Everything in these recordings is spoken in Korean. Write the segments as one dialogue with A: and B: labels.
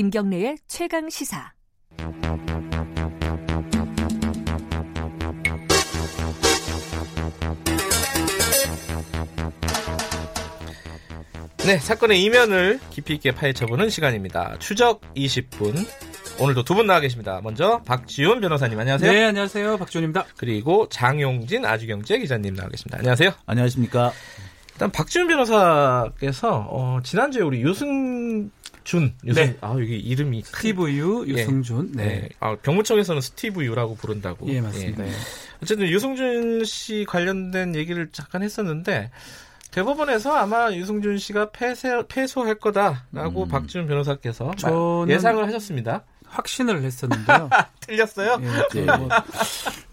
A: 김경래의 최강 시사.
B: 네, 사건의 이면을 깊이 있게 파헤쳐보는 시간입니다. 추적 20분. 오늘도 두 분 나와 계십니다. 먼저 박지훈 변호사님 안녕하세요.
C: 네, 안녕하세요. 박지훈입니다.
B: 그리고 장용진 아주경제 기자님 나와 계십니다. 안녕하세요.
D: 안녕하십니까.
B: 일단 박지훈 변호사께서 어, 지난주에 우리 유승 준 유승,
C: 네.
B: 아 여기 이름이
C: 스티브 유,
B: 예.
C: 유승준. 네.
B: 네. 아, 병무청에서는 스티브 유라고 부른다고.
C: 예, 맞습니다.
B: 예. 어쨌든 유승준 씨 관련된 얘기를 잠깐 했었는데 대법원에서 아마 유승준 씨가 패소, 패소할 거다라고
D: 음.
B: 박지훈 변호사께서 예상을 하셨습니다.
C: 확신을 했었는데요.
B: 틀렸어요?
C: 예, 저 뭐,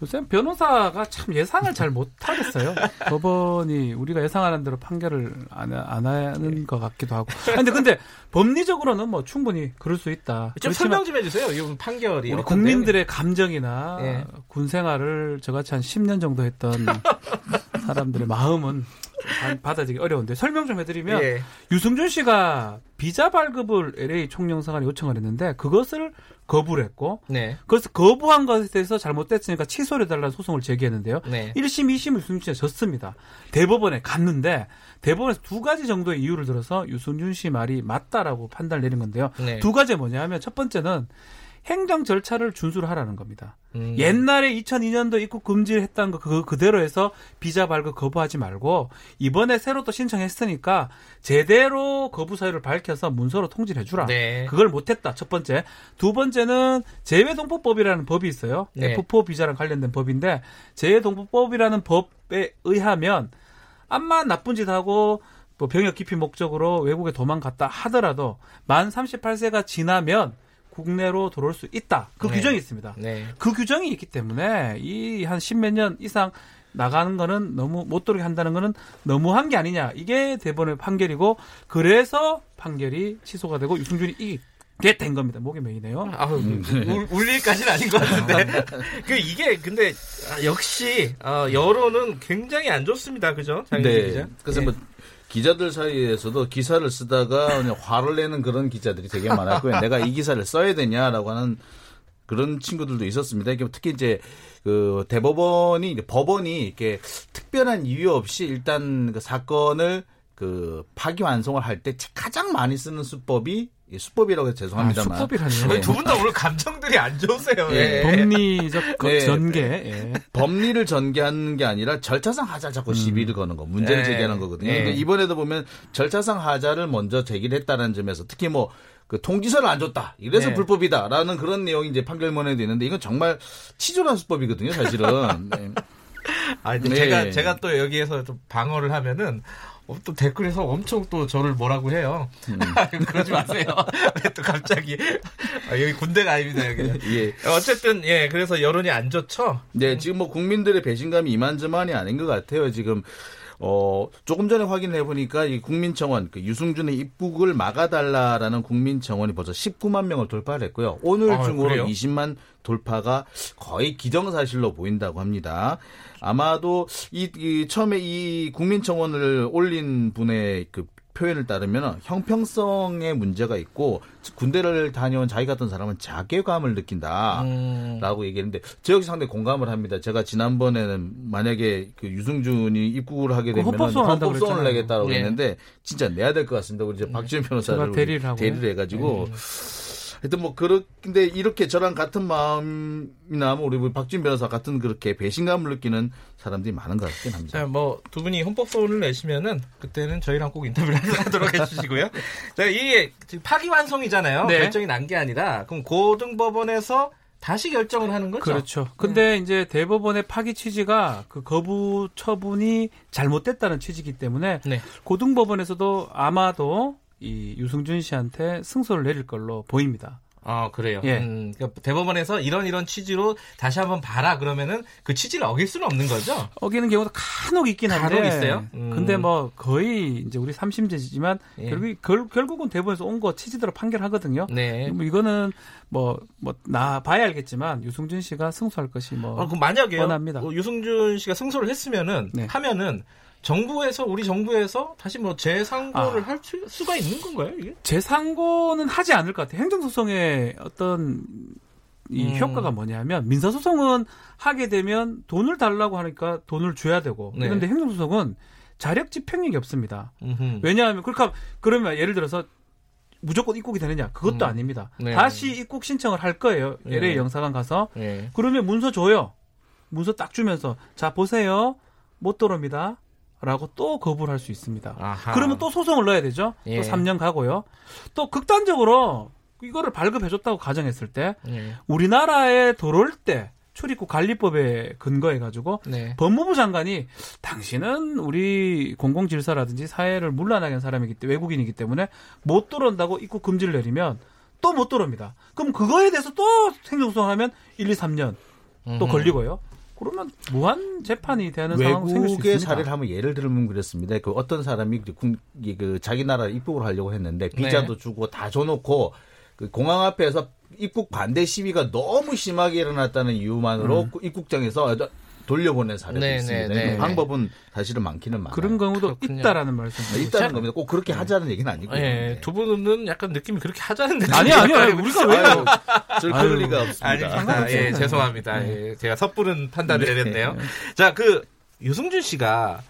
C: 요새 변호사가 참 예상을 잘 못하겠어요. 법원이 우리가 예상하는 대로 판결을 안, 안 하는 것 같기도 하고. 아니, 근데 근데 법리적으로는 뭐 충분히 그럴 수 있다.
B: 좀 설명 좀 해주세요. 이 판결이
C: 우리 국민들의 감정이나
B: 예.
C: 군 생활을 저같이 한 10년 정도 했던 사람들의 마음은 좀 받아들이기 어려운데 설명 좀 해드리면
B: 예.
C: 유승준 씨가 비자 발급을 LA 총영사관에 요청을 했는데 그것을 거부를 했고
B: 네.
C: 그래서 거부한 것에 대해서 잘못됐으니까 취소를 해달라는 소송을 제기했는데요.
B: 네.
C: 1심, 2심 유승준 씨가 졌습니다. 대법원에 갔는데 대법원에서 두 가지 정도의 이유를 들어서 유승준 씨 말이 맞다라고 판단을 내린 건데요.
B: 네.
C: 두 가지 뭐냐 하면 첫 번째는 행정 절차를 준수를 하라는 겁니다.
B: 음.
C: 옛날에 2002년도 입국 금지를 했다는 거 그거 그대로 해서 비자 발급 거부하지 말고 이번에 새로 또 신청했으니까 제대로 거부 사유를 밝혀서 문서로 통지를 해주라.
B: 네.
C: 그걸 못했다. 첫 번째. 두 번째는 재외동포법이라는 법이 있어요.
B: 네.
C: F4 비자랑 관련된 법인데 재외동포법이라는 법에 의하면 암만 나쁜 짓 하고 뭐 병역 기피 목적으로 외국에 도망갔다 하더라도 만 38세가 지나면 국내로 들어올 수 있다. 그
B: 네.
C: 규정이 있습니다.
B: 네.
C: 그 규정이 있기 때문에 이 한 십몇 년 이상 나가는 거는 너무 못 들어게 한다는 거는 너무한 게 아니냐. 이게 대법원의 판결이고 그래서 판결이 취소가 되고 유승준이 이기게 된 겁니다. 목에 메이네요.
B: 아우, 울, 울 일까지는 아닌 것 같은데. 그, 이게, 근데, 아, 역시, 어, 여론은 굉장히 안 좋습니다. 그죠? 장윤진
D: 네.
B: 기자?
D: 그래서
B: 예.
D: 뭐 기자들 사이에서도 기사를 쓰다가 그냥 화를 내는 그런 기자들이 되게 많았고요. 내가 이 기사를 써야 되냐라고 하는 그런 친구들도 있었습니다. 특히 이제 그 대법원이 법원이 이렇게 특별한 이유 없이 일단 그 사건을 그 파기완송을 할 때 가장 많이 쓰는 수법이 이 수법이라고 해서 죄송합니다만
C: 아, 수법이라니요?
D: 네.
B: 두분 다 오늘 감정들이 안 좋으세요.
D: 예.
C: 법리적 거-
D: 네.
C: 전개. 예.
D: 법리를 전개하는 게 아니라 절차상 하자 자꾸 시비를 거는 거, 문제를
B: 네.
D: 제기하는 거거든요.
B: 네.
D: 근데 이번에도 보면 절차상 하자를 먼저 제기를 했다는 점에서 특히 뭐 그 통지서를 안 줬다. 이래서
B: 네.
D: 불법이다라는 그런 내용이 이제 판결문에도 있는데 이건 정말 치졸한 수법이거든요, 사실은. 네.
B: 아,
D: 네.
B: 제가, 제가 또 여기에서 좀 방어를 하면은, 어, 또 댓글에서 엄청 또 저를 뭐라고 해요.
D: 음.
B: 그러지 마세요. 왜또 갑자기. 아, 여기 군대가 아닙니다, 여기.
D: 예.
B: 어쨌든, 예, 그래서 여론이 안 좋죠.
D: 네, 지금 뭐 국민들의 배신감이 이만저만이 아닌 것 같아요. 지금 어 조금 전에 확인해 보니까 이 국민청원 그 유승준의 입국을 막아달라라는 국민청원이 벌써 19만 명을 돌파를 했고요. 오늘
B: 아,
D: 중으로
B: 그래요?
D: 20만 돌파가 거의 기정사실로 보인다고 합니다. 아마도 이, 이 처음에 이 국민청원을 올린 분의 그 표현을 따르면 형평성에 문제가 있고 군대를 다녀온 자기 같은 사람은 자괴감을 느낀다.
B: 음.
D: 라고 얘기했는데 저 역시 상당히 공감을 합니다. 제가 지난번에는 만약에 그 유승준이 입국을 하게
C: 그
D: 되면
C: 헌법소원
D: 헌법소원을. 내겠다고
B: 네.
D: 했는데 진짜 내야 될 것 같습니다. 우리 이제 박지원 변호사를
C: 대리를.
D: 대리를 해가지고 하여튼 뭐 그렇 근데 이렇게 저랑 같은 마음이나 뭐 우리 박지원 변호사 같은 그렇게 배신감을 느끼는 사람들이 많은 것 같긴 합니다.
B: 자, 뭐, 두 분이 헌법 소원을 내시면은, 그때는 저희랑 꼭 인터뷰를 하도록 해주시고요. 자, 이게 지금 파기완송이잖아요.
C: 네.
B: 결정이 난 게 아니라, 그럼 고등법원에서 다시 결정을 하는 거죠?
C: 그렇죠. 근데 이제 대법원의 파기 취지가 그 거부 처분이 잘못됐다는 취지이기 때문에
B: 네.
C: 고등법원에서도 아마도 이 유승준 씨한테 승소를 내릴 걸로 보입니다.
B: 아, 그래요.
C: 예.
B: 음, 그러니까 대법원에서 이런 이런 취지로 다시 한번 봐라 그러면은 그 취지를 어길 수는 없는 거죠?
C: 어기는 경우도 간혹 있긴 한데.
B: 간혹 있어요? 음.
C: 근데 뭐 거의 이제 우리 삼심제지만
B: 예.
C: 결국 결, 결국은 대법원에서 온 거 취지대로 판결하거든요.
B: 네.
C: 뭐 이거는 뭐 뭐 나 봐야 알겠지만 유승준 씨가 승소할 것이 뭐
B: 어, 그럼 만약에
C: 뻔합니다.
B: 유승준 씨가 승소를 했으면은
C: 네.
B: 하면은 정부에서 우리 정부에서 다시 뭐 재상고를
C: 아.
B: 할 수, 수가 있는 건가요 이게?
C: 재상고는 하지 않을 것 같아요. 행정소송의 어떤 이
B: 음.
C: 효과가 뭐냐면 민사소송은 하게 되면 돈을 달라고 하니까 돈을 줘야 되고
B: 네.
C: 그런데 행정소송은 자력 집행력이 없습니다.
B: 음흠.
C: 왜냐하면 그러니까 그러면 예를 들어서 무조건 입국이 되느냐 그것도
B: 음.
C: 아닙니다.
B: 네.
C: 다시 입국 신청을 할 거예요. LA
B: 네.
C: 영사관 가서
B: 예.
C: 그러면 문서 줘요. 문서 딱 주면서 자 보세요 못 들어옵니다. 라고 또 거부를 할 수 있습니다.
B: 아하.
C: 그러면 또 소송을 넣어야 되죠.
B: 예.
C: 또 3년 가고요. 또 극단적으로 이거를 발급해줬다고 가정했을 때
B: 예.
C: 우리나라에 들어올 때 출입국 관리법에 근거해 가지고
B: 네.
C: 법무부 장관이 당신은 우리 공공 질서라든지 사회를 문란하게 한 사람이기 때문에 외국인이기 때문에 못 들어온다고 입국 금지를 내리면 또 못 들어옵니다. 그럼 그거에 대해서 또 행정소송하면 1, 2, 3년 또. 걸리고요. 그러면 무한 재판이 되는 상황 생길 수
D: 외국의
C: 있습니다.
D: 사례를 한번 예를 들면 그랬습니다. 그 어떤 사람이 그, 군- 이그 자기 나라 입국을 하려고 했는데 비자도
B: 네.
D: 주고 다 줘놓고 그 공항 앞에서 입국 반대 시위가 너무 심하게 일어났다는 이유만으로 그 입국장에서 돌려보낸 사례도
B: 네,
D: 있습니다.
B: 네, 네,
D: 그
B: 네.
D: 방법은 사실은 많기는 많아요.
C: 그런 경우도
B: 그렇군요.
C: 있다라는 말씀.
D: 있다는 겁니다. 꼭 그렇게 하자는 얘기는 아니고요.
B: 예,
D: 네.
B: 두 분은 약간 느낌이 그렇게 하자는데.
C: 아니 아니 아니 우리가 왜
D: 아유, 절
C: 아유.
D: 그럴 리가 없습니다.
B: 아닙니다. 예, 죄송합니다. 예, 제가 섣부른 판단을
D: 네.
B: 내렸네요. 자, 그 유승준 씨가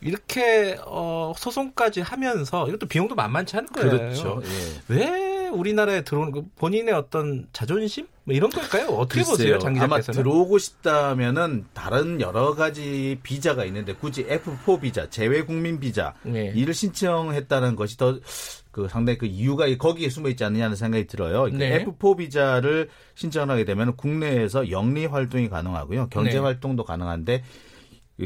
B: 이렇게 어, 소송까지 하면서 이것도 비용도 만만치 않은 거예요.
D: 그렇죠. 예.
B: 왜 우리나라에 들어오는 그 본인의 어떤 자존심 뭐 이런 걸까요? 어떻게
D: 글쎄요.
B: 보세요, 장
D: 아마
B: 기자께서는?
D: 들어오고 싶다면은 다른 여러 가지 비자가 있는데 굳이 F4 비자, 재외 국민 비자
B: 네.
D: 이를 신청했다는 것이 더 그 상당히 그 이유가 거기에 숨어 있지 않느냐는 생각이 들어요. 그
B: 네.
D: F4 비자를 신청하게 되면 국내에서 영리 활동이 가능하고요. 경제
B: 네.
D: 활동도 가능한데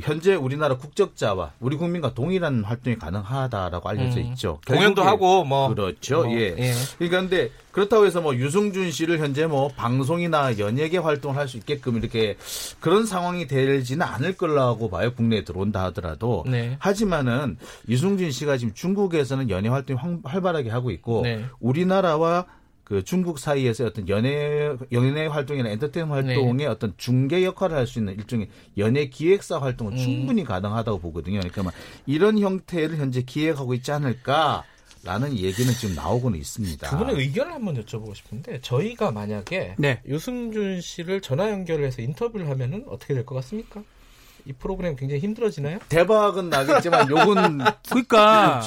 D: 현재 우리나라 국적자와 우리 국민과 동일한 활동이 가능하다라고 알려져
B: 음.
D: 있죠.
B: 공연도
D: 결국에
B: 하고 뭐
D: 그렇죠.
B: 뭐,
D: 예.
B: 예.
D: 그러니까 근데 그렇다고 해서 뭐 유승준 씨를 현재 뭐 방송이나 연예계 활동을 할 수 있게끔 이렇게 그런 상황이 되지는 않을 거라고 봐요. 국내에 들어온다 하더라도.
B: 네.
D: 하지만은 유승준 씨가 지금 중국에서는 연예 활동이 활- 활발하게 하고 있고
B: 네.
D: 우리나라와 그 중국 사이에서 어떤 연예 연예 활동이나 엔터테인
B: 네.
D: 활동의 어떤 중개 역할을 할 수 있는 일종의 연예 기획사 활동은
B: 음.
D: 충분히 가능하다고 보거든요. 그러니까 막 이런 형태를 현재 기획하고 있지 않을까 라는 얘기는 지금 나오고는 있습니다.
B: 두 분의 의견을 한번 여쭤보고 싶은데 저희가 만약에
C: 네.
B: 유승준 씨를 전화 연결해서 인터뷰를 하면은 어떻게 될 것 같습니까? 이 프로그램 굉장히 힘들어지나요?
D: 대박은 나겠지만 요건
C: 그러니까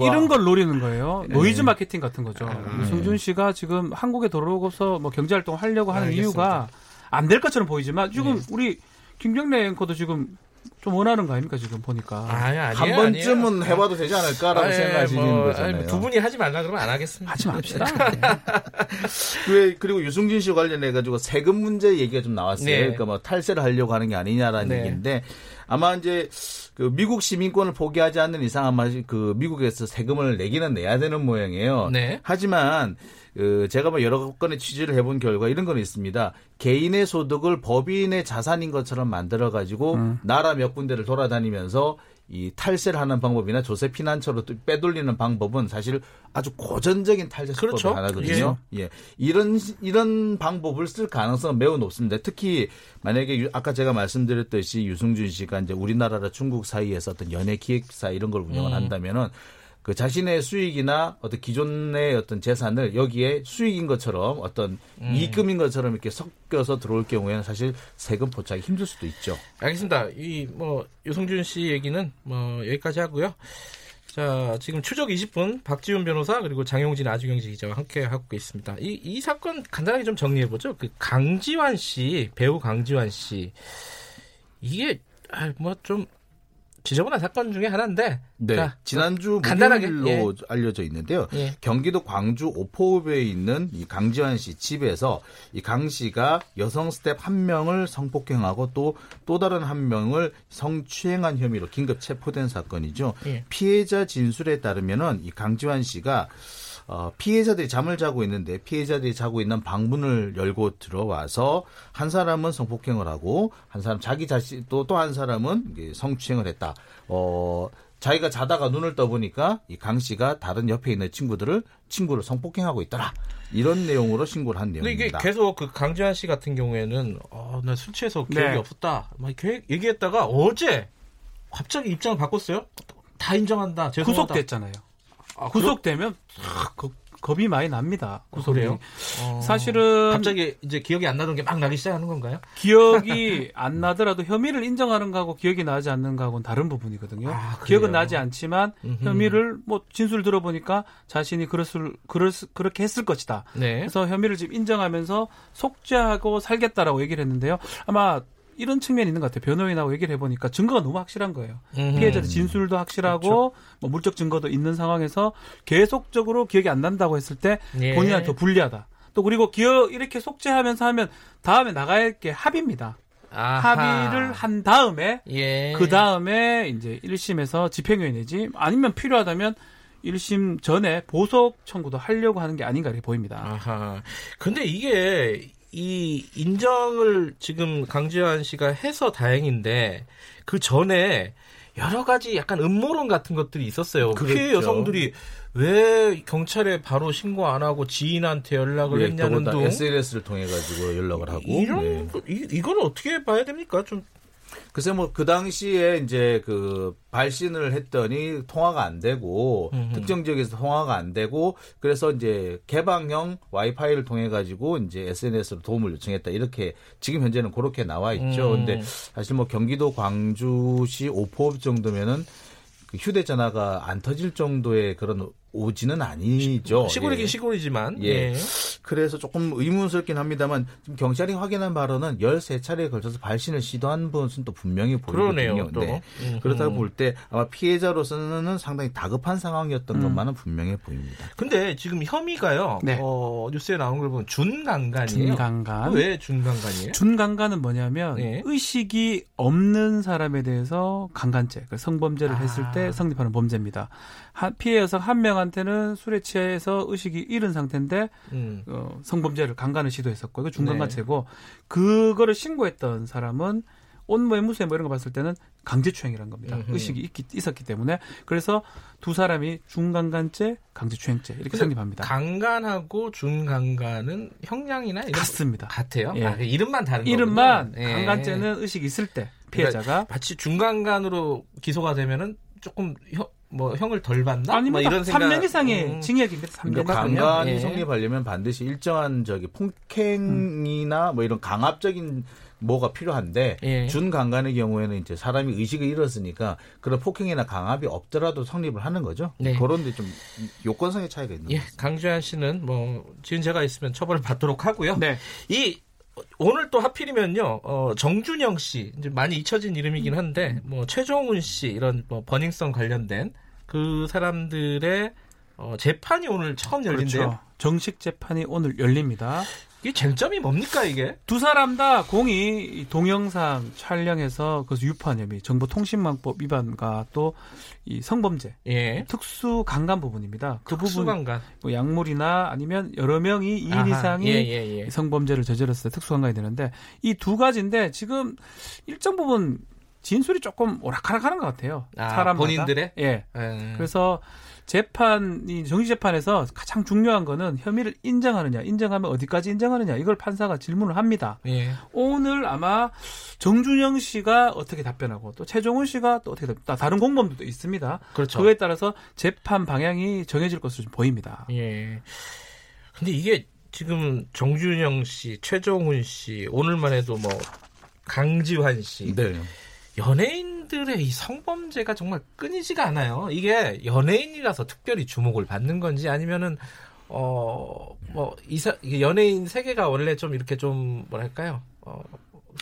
C: 이런 걸 노리는 거예요.
B: 네.
C: 노이즈 마케팅 같은 거죠.
B: 아,
C: 유승준 씨가 지금 한국에 들어오고서 뭐 경제 활동을 하려고 하는
B: 알겠습니다.
C: 이유가 안 될 것처럼 보이지만 지금
B: 네.
C: 우리 김경래 앵커도 지금 좀 원하는 거 아닙니까 지금 보니까.
B: 아니, 아니에요.
D: 한 번쯤은
B: 아니에요.
D: 해봐도 되지 않을까라고
B: 아니,
D: 생각하시는
B: 뭐,
D: 거잖아요.
B: 아니, 두 분이 하지 말라 그러면 안 하겠습니다.
C: 하지 맙시다.
D: 왜 그리고 유승준 씨 관련해 가지고 세금 문제 얘기가 좀 나왔어요.
B: 네.
D: 그러니까 뭐 탈세를 하려고 하는 게 아니냐라는
B: 네.
D: 얘기인데 아마 이제 그 미국 시민권을 포기하지 않는 이상 아마 그 미국에서 세금을 내기는 내야 되는 모양이에요.
B: 네.
D: 하지만 그 제가 뭐 여러 건의 취재를 해본 결과 이런 건 있습니다. 개인의 소득을 법인의 자산인 것처럼 만들어 가지고
B: 음.
D: 나라 몇 군데를 돌아다니면서 이 탈세를 하는 방법이나 조세 피난처로 또 빼돌리는 방법은 사실 아주 고전적인 탈세 수법이
B: 그렇죠.
D: 하나거든요. 예. 이런 시- 이런 방법을 쓸 가능성은 매우 높습니다. 특히 만약에 유- 아까 제가 말씀드렸듯이 유승준 씨가 이제 우리나라랑 중국 사이에서 어떤 연예 기획사 이런 걸 운영을
B: 음.
D: 한다면은 그 자신의 수익이나 어떤 기존의 어떤 재산을 여기에 수익인 것처럼 어떤
B: 음.
D: 이익금인 것처럼 이렇게 섞여서 들어올 경우에는 사실 세금 포착이 힘들 수도 있죠.
B: 알겠습니다. 이 뭐 유승준 씨 얘기는 뭐 여기까지 하고요. 자, 지금 추적 20분 박지훈 변호사 그리고 장용진 아주경제 기자와 함께 하고 있습니다. 이, 이 사건 간단하게 좀 정리해 보죠. 그 강지환 씨, 배우 강지환 씨. 이게 아, 뭐좀 지저분한 사건 중에 하나인데.
D: 네.
B: 자,
D: 지난주
B: 간단하게,
D: 목요일로 알려져 있는데요.
B: 예.
D: 경기도 광주 오포읍에 있는 이 강지환 씨 집에서 이 강 씨가 여성 스태프 한 명을 성폭행하고 또또 다른 한 명을 성추행한 혐의로 긴급 체포된 사건이죠.
B: 예.
D: 피해자 진술에 따르면은 이 강지환 씨가 어, 피해자들이 잠을 자고 있는데 피해자들이 자고 있는 방문을 열고 들어와서 한 사람은 성폭행을 하고 한 사람 자기 자신 또 또 한 사람은 성추행을 했다. 어 자기가 자다가 눈을 떠보니까 이 강 씨가 다른 옆에 있는 친구들을 친구를 성폭행하고 있더라. 이런 내용으로 신고를 한
B: 근데 이게
D: 내용입니다.
B: 계속 그 강지환 씨 같은 경우에는 어, 나술 취해서 기억이
C: 네.
B: 없었다. 막 이렇게 얘기했다가 어제 갑자기 입장을 바꿨어요? 다 인정한다. 죄송하다.
C: 구속됐잖아요.
B: 아,
C: 구속되면 아, 겁- 겁이 많이 납니다. 구속이.
B: 그래요? 어,
C: 사실은
B: 갑자기 이제 기억이 안 나던 게 막 나기 시작하는 건가요?
C: 기억이 안 나더라도 혐의를 인정하는 거하고 기억이 나지 않는 거하고는 다른 부분이거든요.
B: 아?
C: 기억은 나지 않지만
B: 음흠.
C: 혐의를 뭐 진술 들어보니까 자신이 그랬을 그럴 수- 그렇게 했을 것이다.
B: 네.
C: 그래서 혐의를 지금 인정하면서 속죄하고 살겠다라고 얘기를 했는데요. 아마 이런 측면이 있는 것 같아요. 변호인하고 얘기를 해보니까 증거가 너무 확실한 거예요.
B: 음흠.
C: 피해자의 진술도 확실하고
B: 그렇죠.
C: 뭐 물적 증거도 있는 상황에서 계속적으로 기억이 안 난다고 했을 때
B: 예.
C: 본인한테 더 불리하다. 또 그리고 기억 이렇게 속죄하면서 하면 다음에 할게 합의입니다.
B: 아하.
C: 합의를 한 다음에
B: 예.
C: 그 다음에 이제 1심에서 집행유예 내지 아니면 필요하다면 1심 전에 보석 청구도 하려고 하는 게 아닌가 이렇게 보입니다.
B: 아하. 근데 이게 이 인정을 지금 강지환 씨가 해서 다행인데 그 전에 여러 가지 약간 음모론 같은 것들이 있었어요. 피해
D: 그렇죠.
B: 여성들이 왜 경찰에 바로 신고 안 하고 지인한테 연락을
D: 예,
B: 했냐는 둥
D: SNS를 통해 가지고 연락을 하고
B: 이런
D: 네.
B: 거- 이, 이건 어떻게 봐야 됩니까? 좀
D: 글쎄 뭐 그 당시에 이제 그 발신을 했더니 통화가 안 되고
B: 음흠.
D: 특정 지역에서 통화가 안 되고 그래서 이제 개방형 와이파이를 통해 가지고 이제 SNS로 도움을 요청했다 이렇게 지금 현재는 그렇게 나와 있죠.
B: 음.
D: 근데 사실 뭐 경기도 광주시 오포 정도면은 그 휴대전화가 안 터질 정도의 그런 오지는 아니죠.
B: 시골이긴
D: 예.
B: 시골이지만
D: 예.
B: 예.
D: 그래서 조금 의문스럽긴 합니다만 지금 경찰이 확인한 바로는 13차례에 걸쳐서 발신을 시도한 것은 또 분명히 보이거든요.
B: 네. 음.
D: 그렇다고 볼때 아마 피해자로서는 상당히 다급한 상황이었던
C: 음.
D: 것만은 분명해 보입니다.
B: 근데 지금 혐의가요.
C: 네.
B: 어, 뉴스에 나온 걸 보면 준강간이에요.
C: 준강간.
B: 왜 준강간이에요?
C: 준강간은 뭐냐면
B: 네.
C: 의식이 없는 사람에 대해서 강간죄, 그러니까 성범죄를
B: 아.
C: 했을 때 성립하는 범죄입니다. 한- 피해 여성 한 명한테는 술에 취해서 의식이 잃은 상태인데
B: 음.
C: 어, 성범죄를 강간을 시도했었고 이거
B: 네.
C: 중간간죄고 그거를 신고했던 사람은 온모의 무쇠 뭐 이런 거 봤을 때는 강제추행이라는 겁니다.
B: 음흠.
C: 의식이 있기, 있었기 때문에 그래서 두 사람이 중강간죄, 강제추행죄 이렇게 성립합니다.
B: 강간하고 준강간은 형량이나 이런
C: 같습니다.
B: 거 같아요.
C: 예.
B: 아, 이름만 다른 거군요.
C: 이름만
B: 예.
C: 강간죄는 의식이 있을 때 피해자가
B: 마치 준강간으로 기소가 되면은 조금 형, 뭐 형을 덜 받나?
C: 아니면
B: 뭐 이런 생각.
C: 3년 이상의
B: 음.
C: 징역입니다. 3년
D: 그러니까
C: 이상이면.
D: 강간이
B: 예.
D: 성립하려면 반드시 일정한 저기 폭행이나 뭐 이런 강압적인 뭐가 필요한데
B: 예.
D: 준강간의 경우에는 이제 사람이 의식을 잃었으니까 그런 폭행이나 강압이 없더라도 성립을 하는 거죠.
B: 네.
D: 그런데 좀 요건상의 차이가 있는
B: 예,
D: 거죠.
B: 강주한 씨는 뭐 지은제가 있으면 처벌을 받도록 하고요.
C: 네.
B: 이 오늘 또 하필이면요, 어, 정준영 씨 이제 많이 잊혀진 이름이긴 한데 뭐 최종훈 씨 이런 뭐 버닝썬 관련된 그 사람들의 어, 재판이 오늘 처음 열린대요.
C: 그렇죠. 정식 재판이 오늘 열립니다.
B: 이게 쟁점이 뭡니까 이게?
C: 두 사람 다 공이 이 동영상 촬영해서 그것을 유포한 혐의, 정보통신망법 위반과 또 이 성범죄,
B: 예.
C: 특수 강간 부분입니다. 그 부분
B: 특수강간.
C: 뭐 약물이나 아니면 여러 명이 2인
B: 아하,
C: 이상이
B: 예, 예, 예.
C: 성범죄를 저질렀을 때 특수 강간이 되는데 이 두 가지인데 지금 일정 부분 진술이 조금 오락가락하는 것 같아요.
B: 아,
C: 사람마다.
B: 본인들의?
C: 예.
B: 예.
C: 그래서 재판이 정식 재판에서 가장 중요한 거는 혐의를 인정하느냐, 인정하면 어디까지 인정하느냐 이걸 판사가 질문을 합니다.
B: 예.
C: 오늘 아마 정준영 씨가 어떻게 답변하고 또 최종훈 씨가 또 어떻게 답 다른 공범들도 있습니다.
B: 그렇죠.
C: 그거에 따라서 재판 방향이 정해질 것으로 좀 보입니다.
B: 예. 근데 이게 지금 정준영 씨, 최종훈 씨, 오늘만 해도 뭐 강지환 씨,
D: 네.
B: 연예인들의 이 성범죄가 정말 끊이지가 않아요. 이게 연예인이라서 특별히 주목을 받는 건지 아니면은 어 뭐 이사 이게 연예인 세계가 원래 좀 이렇게 좀 뭐랄까요? 어.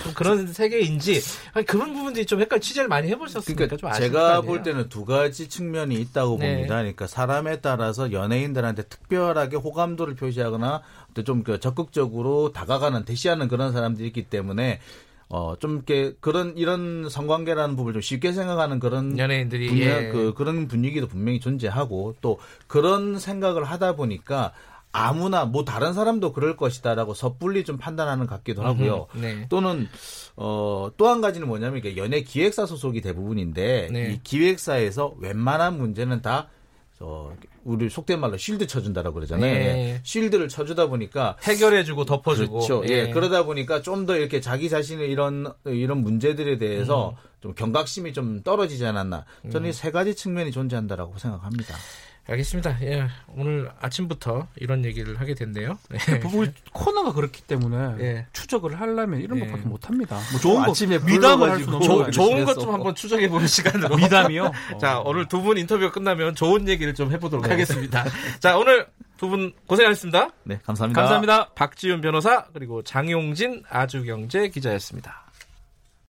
B: 좀 그런 세계인지 아니, 그런 부분들이 좀 헷갈려 취재를 많이 해보셨으니까
D: 그러니까
B: 좀
D: 제가? 볼 때는 두 가지 측면이 있다고
B: 네.
D: 봅니다. 그러니까 사람에 따라서 연예인들한테 특별하게 호감도를 표시하거나 또좀그 적극적으로 다가가는 대시하는 그런 사람들이 있기 때문에 어 좀 이렇게 그런 이런 성관계라는 부분을 좀 쉽게 생각하는 그런
B: 연예인들이
D: 분야,
B: 예.
D: 그 그런 분위기도 분명히 존재하고 또 그런 생각을 하다 보니까 아무나 뭐 다른 사람도 그럴 것이다라고 섣불리 좀 판단하는 것 같기도 하고요.
B: 음, 네.
D: 또는 어, 또 한 가지는 뭐냐면 이게 연예 기획사 소속이 대부분인데
B: 네.
D: 이 기획사에서 웬만한 문제는 다 어, 우리 속된 말로 쉴드 쳐준다라고 그러잖아요.
B: 네.
D: 예. 쉴드를 쳐주다 보니까
B: 해결해주고 덮어주고.
D: 그렇죠. 예.
B: 예.
D: 그러다 보니까 좀 더 이렇게 자기 자신의 이런 이런 문제들에 대해서
B: 음.
D: 좀 경각심이 좀 떨어지지 않았나. 저는 이세 가지 측면이 존재한다라고 생각합니다.
B: 알겠습니다. 예. 오늘 아침부터 이런 얘기를 하게 됐네요. 예.
C: 부부 코너가 그렇기 때문에
B: 예.
C: 추적을 하려면 이런
B: 예.
C: 것밖에 못 합니다. 뭐 좋은 거
D: 아침에
C: 미담을 할
D: 불러가지고
C: 수는
B: 조- 좋은? 것 좀 한번 추적해 보는 시간으로.
C: 미담이요?
B: 자, 오늘 두 분 인터뷰가 끝나면 좋은 얘기를 좀 해보도록 하겠습니다. 자, 오늘 두 분 고생하셨습니다.
D: 네, 감사합니다.
C: 감사합니다.
B: 박지훈 변호사, 그리고 장용진 아주경제 기자였습니다.